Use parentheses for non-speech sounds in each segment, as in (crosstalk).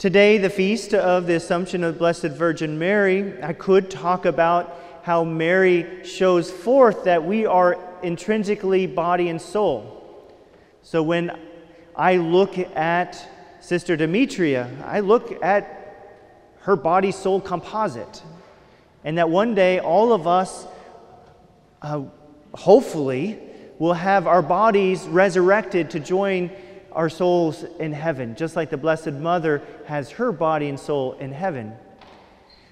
Today, the feast of the Assumption of Blessed Virgin Mary, I could talk about how Mary shows forth that we are intrinsically body and soul. So when I look at Sister Demetria, I look at her body soul composite. And that one day all of us, uh, hopefully, will have our bodies resurrected to join our souls in heaven, just like the Blessed Mother has her body and soul in heaven.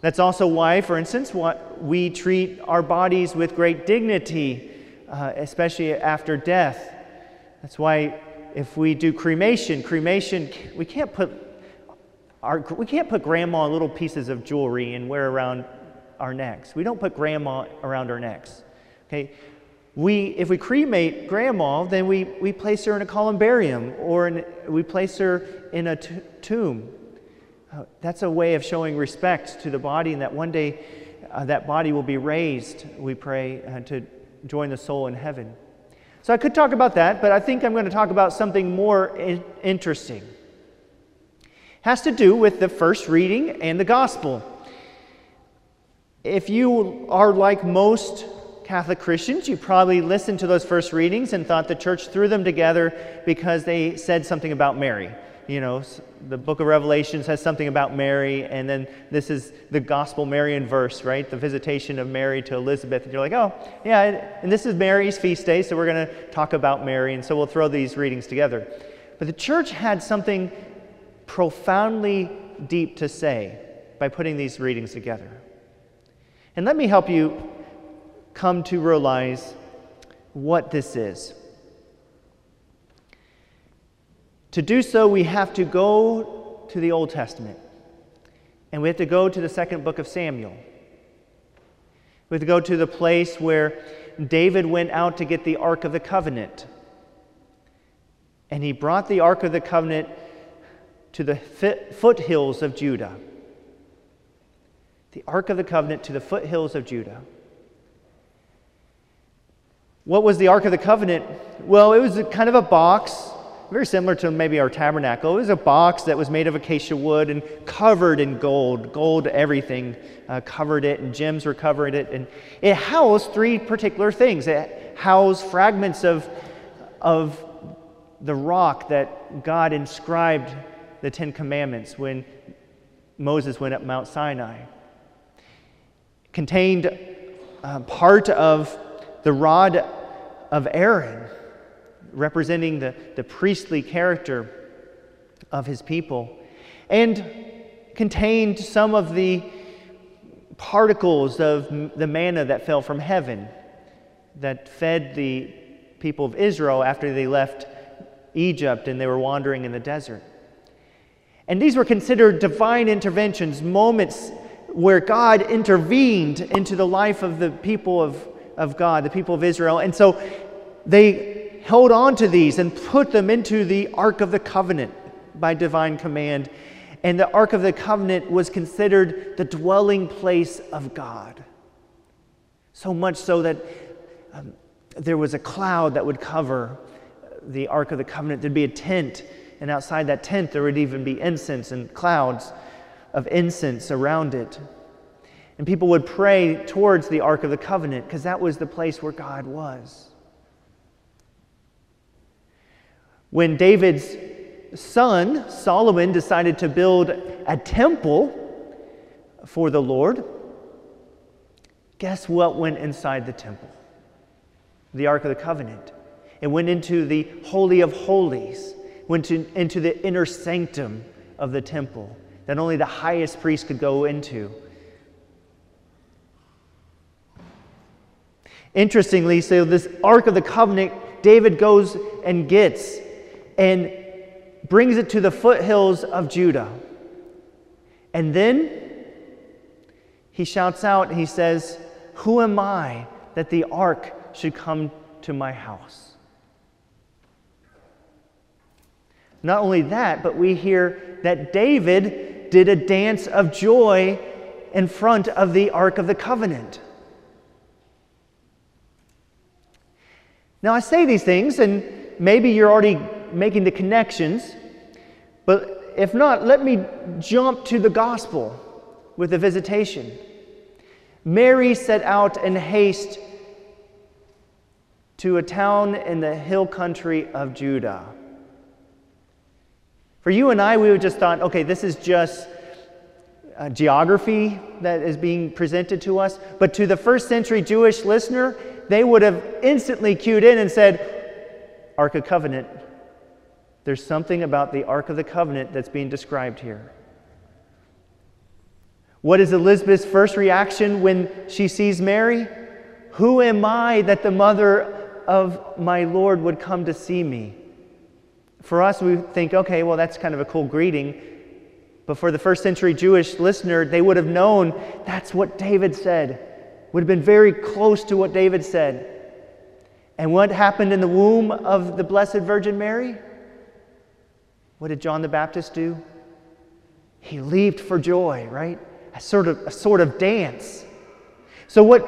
That's also why, for instance, we treat our bodies with great dignity, uh, especially after death. That's why if we do cremation, cremation, we can't put our, we can't put grandma little pieces of jewelry and wear around our necks. We don't put grandma around our necks. Okay, we, if we cremate grandma, then we, we place her in a columbarium or in, we place her in a t- tomb. Uh, that's a way of showing respect to the body, and that one day uh, that body will be raised, we pray, uh, to join the soul in heaven. So I could talk about that, but I think I'm going to talk about something more in- interesting. It has to do with the first reading and the gospel. If you are like most Catholic Christians, you probably listened to those first readings and thought the church threw them together because they said something about Mary. You know, the book of Revelations has something about Mary, and then this is the gospel Marian verse, right? The visitation of Mary to Elizabeth. And you're like, oh, yeah, and this is Mary's feast day, so we're going to talk about Mary, and so we'll throw these readings together. But the church had something profoundly deep to say by putting these readings together. And let me help you come to realize what this is. To do so, we have to go to the Old Testament, and we have to go to the second book of Samuel. We have to go to the place where David went out to get the Ark of the Covenant. And he brought the Ark of the Covenant to the foothills of Judah. The Ark of the Covenant to the foothills of Judah. What was the Ark of the Covenant? Well, it was kind of a box, very similar to maybe our tabernacle. It was a box that was made of acacia wood and covered in gold. Gold, everything uh, covered it, and gems were covering it. And it housed three particular things. It housed fragments of, of the rock that God inscribed the Ten Commandments when Moses went up Mount Sinai. Contained uh, part of the rod of Aaron, representing the, the priestly character of his people, and contained some of the particles of the manna that fell from heaven that fed the people of Israel after they left Egypt and they were wandering in the desert. And these were considered divine interventions, moments where God intervened into the life of the people of of God, the people of Israel. And so they held on to these and put them into the Ark of the Covenant by divine command. And the Ark of the Covenant was considered the dwelling place of God. So much so that um, there was a cloud that would cover the Ark of the Covenant. There'd be a tent, and outside that tent, there would even be incense and clouds of incense around it. And people would pray towards the Ark of the Covenant because that was the place where God was. When David's son, Solomon, decided to build a temple for the Lord, guess what went inside the temple? The Ark of the Covenant. It went into the Holy of Holies, went to, into the inner sanctum of the temple that only the highest priest could go into. Interestingly, so this Ark of the Covenant, David goes and gets and brings it to the foothills of Judah. And then he shouts out and he says, Who am I that the ark should come to my house? Not only that, but we hear that David did a dance of joy in front of the Ark of the Covenant. Now, I say these things, and maybe you're already making the connections, but if not, let me jump to the gospel with the visitation. Mary set out in haste to a town in the hill country of Judah. For you and I, we would just thought, okay, this is just Uh, geography that is being presented to us. But to the first century Jewish listener, they would have instantly cued in and said, Ark of Covenant. There's something about the Ark of the Covenant that's being described here. What is Elizabeth's first reaction when she sees Mary? Who am I that the mother of my Lord would come to see me? For us, we think, okay, well, that's kind of a cool greeting. But for the first century Jewish listener, they would have known that's what David said, would have been very close to what David said. And what happened in the womb of the Blessed Virgin Mary? What did John the Baptist do? He leaped for joy, right? A sort of, a sort of dance. So, what,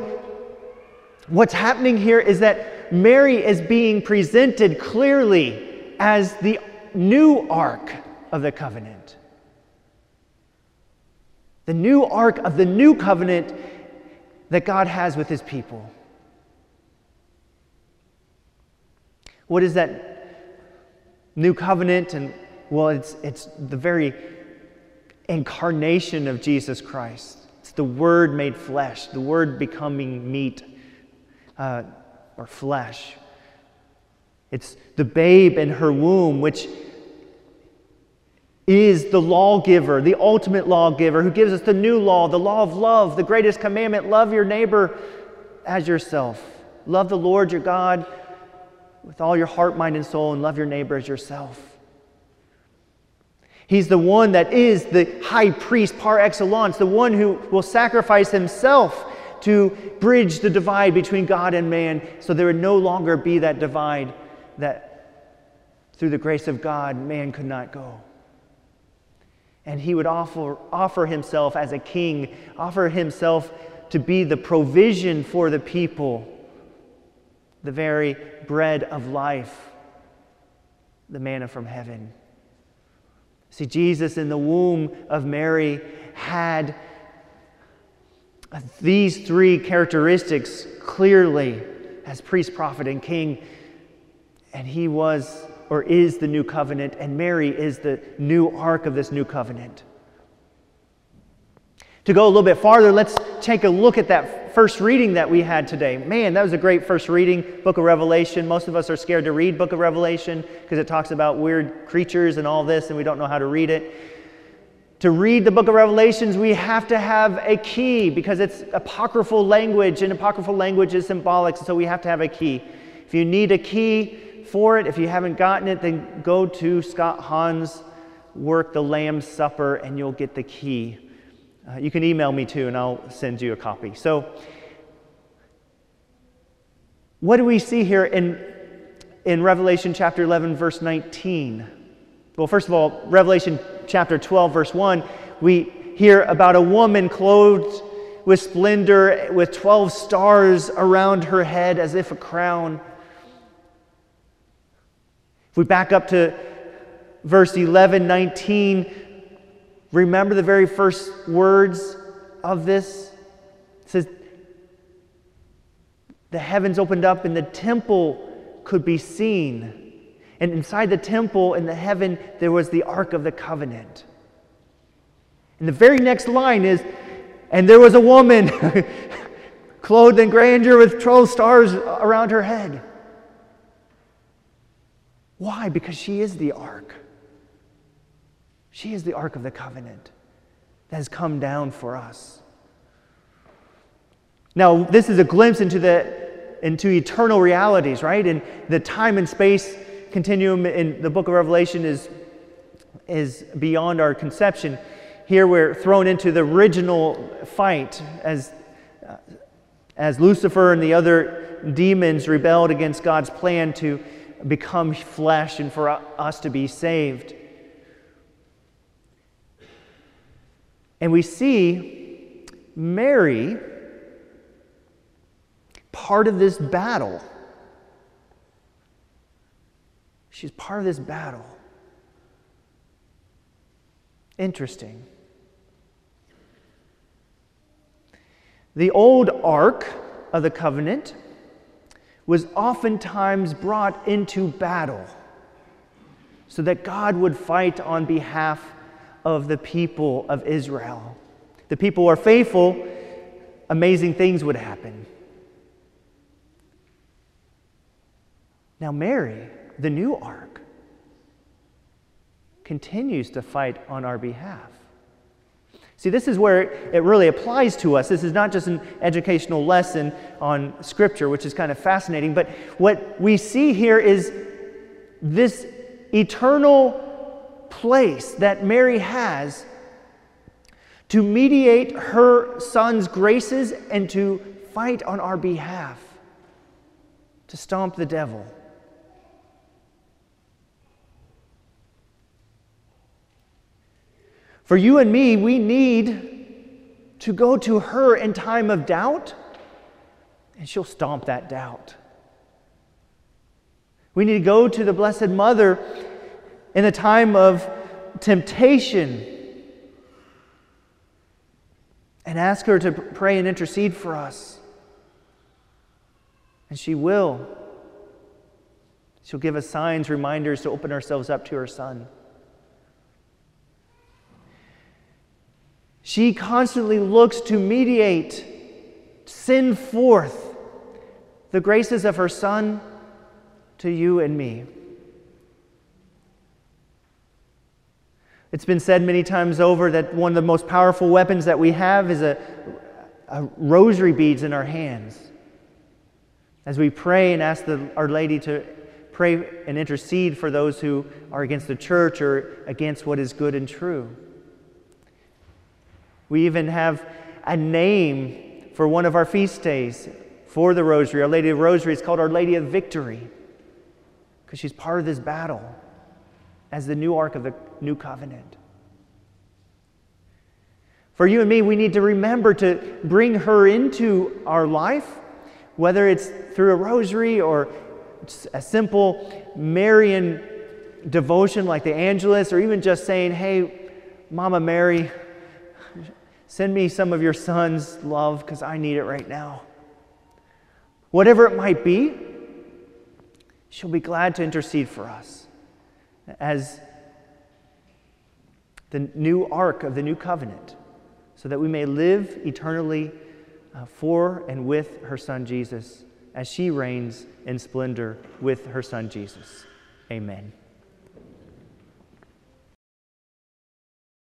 what's happening here is that Mary is being presented clearly as the new ark of the covenant. The new ark of the new covenant that God has with his people. What is that new covenant? And well, it's, it's the very incarnation of Jesus Christ. It's the Word made flesh, the Word becoming meat uh, or flesh. It's the babe in her womb, which is the lawgiver, the ultimate lawgiver, who gives us the new law, the law of love, the greatest commandment love your neighbor as yourself. Love the Lord your God with all your heart, mind, and soul, and love your neighbor as yourself. He's the one that is the high priest par excellence, the one who will sacrifice himself to bridge the divide between God and man so there would no longer be that divide that through the grace of God, man could not go. And he would offer, offer himself as a king, offer himself to be the provision for the people, the very bread of life, the manna from heaven. See, Jesus in the womb of Mary had these three characteristics clearly as priest, prophet, and king and he was or is the new covenant, and Mary is the new ark of this new covenant. To go a little bit farther, let's take a look at that first reading that we had today. Man, that was a great first reading, Book of Revelation. Most of us are scared to read Book of Revelation because it talks about weird creatures and all this, and we don't know how to read it. To read the book of Revelations, we have to have a key because it's apocryphal language, and apocryphal language is symbolic, so we have to have a key. If you need a key, for it. If you haven't gotten it, then go to Scott Hahn's work, The Lamb's Supper, and you'll get the key. Uh, you can email me too, and I'll send you a copy. So, what do we see here in, in Revelation chapter 11, verse 19? Well, first of all, Revelation chapter 12, verse 1, we hear about a woman clothed with splendor, with 12 stars around her head as if a crown. If we back up to verse 11, 19, remember the very first words of this? It says, The heavens opened up and the temple could be seen. And inside the temple in the heaven, there was the Ark of the Covenant. And the very next line is, And there was a woman (laughs) clothed in grandeur with 12 stars around her head. Why? Because she is the ark. She is the ark of the covenant that has come down for us. Now, this is a glimpse into the into eternal realities, right? And the time and space continuum in the book of Revelation is, is beyond our conception. Here we're thrown into the original fight as, as Lucifer and the other demons rebelled against God's plan to become flesh and for us to be saved. And we see Mary part of this battle. She's part of this battle. Interesting. The old ark of the covenant was oftentimes brought into battle so that God would fight on behalf of the people of Israel. The people are faithful, amazing things would happen. Now, Mary, the new ark, continues to fight on our behalf. See, this is where it really applies to us. This is not just an educational lesson on Scripture, which is kind of fascinating, but what we see here is this eternal place that Mary has to mediate her son's graces and to fight on our behalf, to stomp the devil. For you and me, we need to go to her in time of doubt, and she'll stomp that doubt. We need to go to the Blessed Mother in the time of temptation and ask her to pray and intercede for us. And she will. She'll give us signs, reminders to open ourselves up to her Son. She constantly looks to mediate, send forth the graces of her Son to you and me. It's been said many times over that one of the most powerful weapons that we have is a, a rosary beads in our hands. As we pray and ask the, Our Lady to pray and intercede for those who are against the church or against what is good and true. We even have a name for one of our feast days for the Rosary. Our Lady of Rosary is called Our Lady of Victory because she's part of this battle as the new ark of the new covenant. For you and me, we need to remember to bring her into our life, whether it's through a rosary or a simple Marian devotion like the Angelus, or even just saying, Hey, Mama Mary, Send me some of your son's love because I need it right now. Whatever it might be, she'll be glad to intercede for us as the new ark of the new covenant so that we may live eternally uh, for and with her son Jesus as she reigns in splendor with her son Jesus. Amen.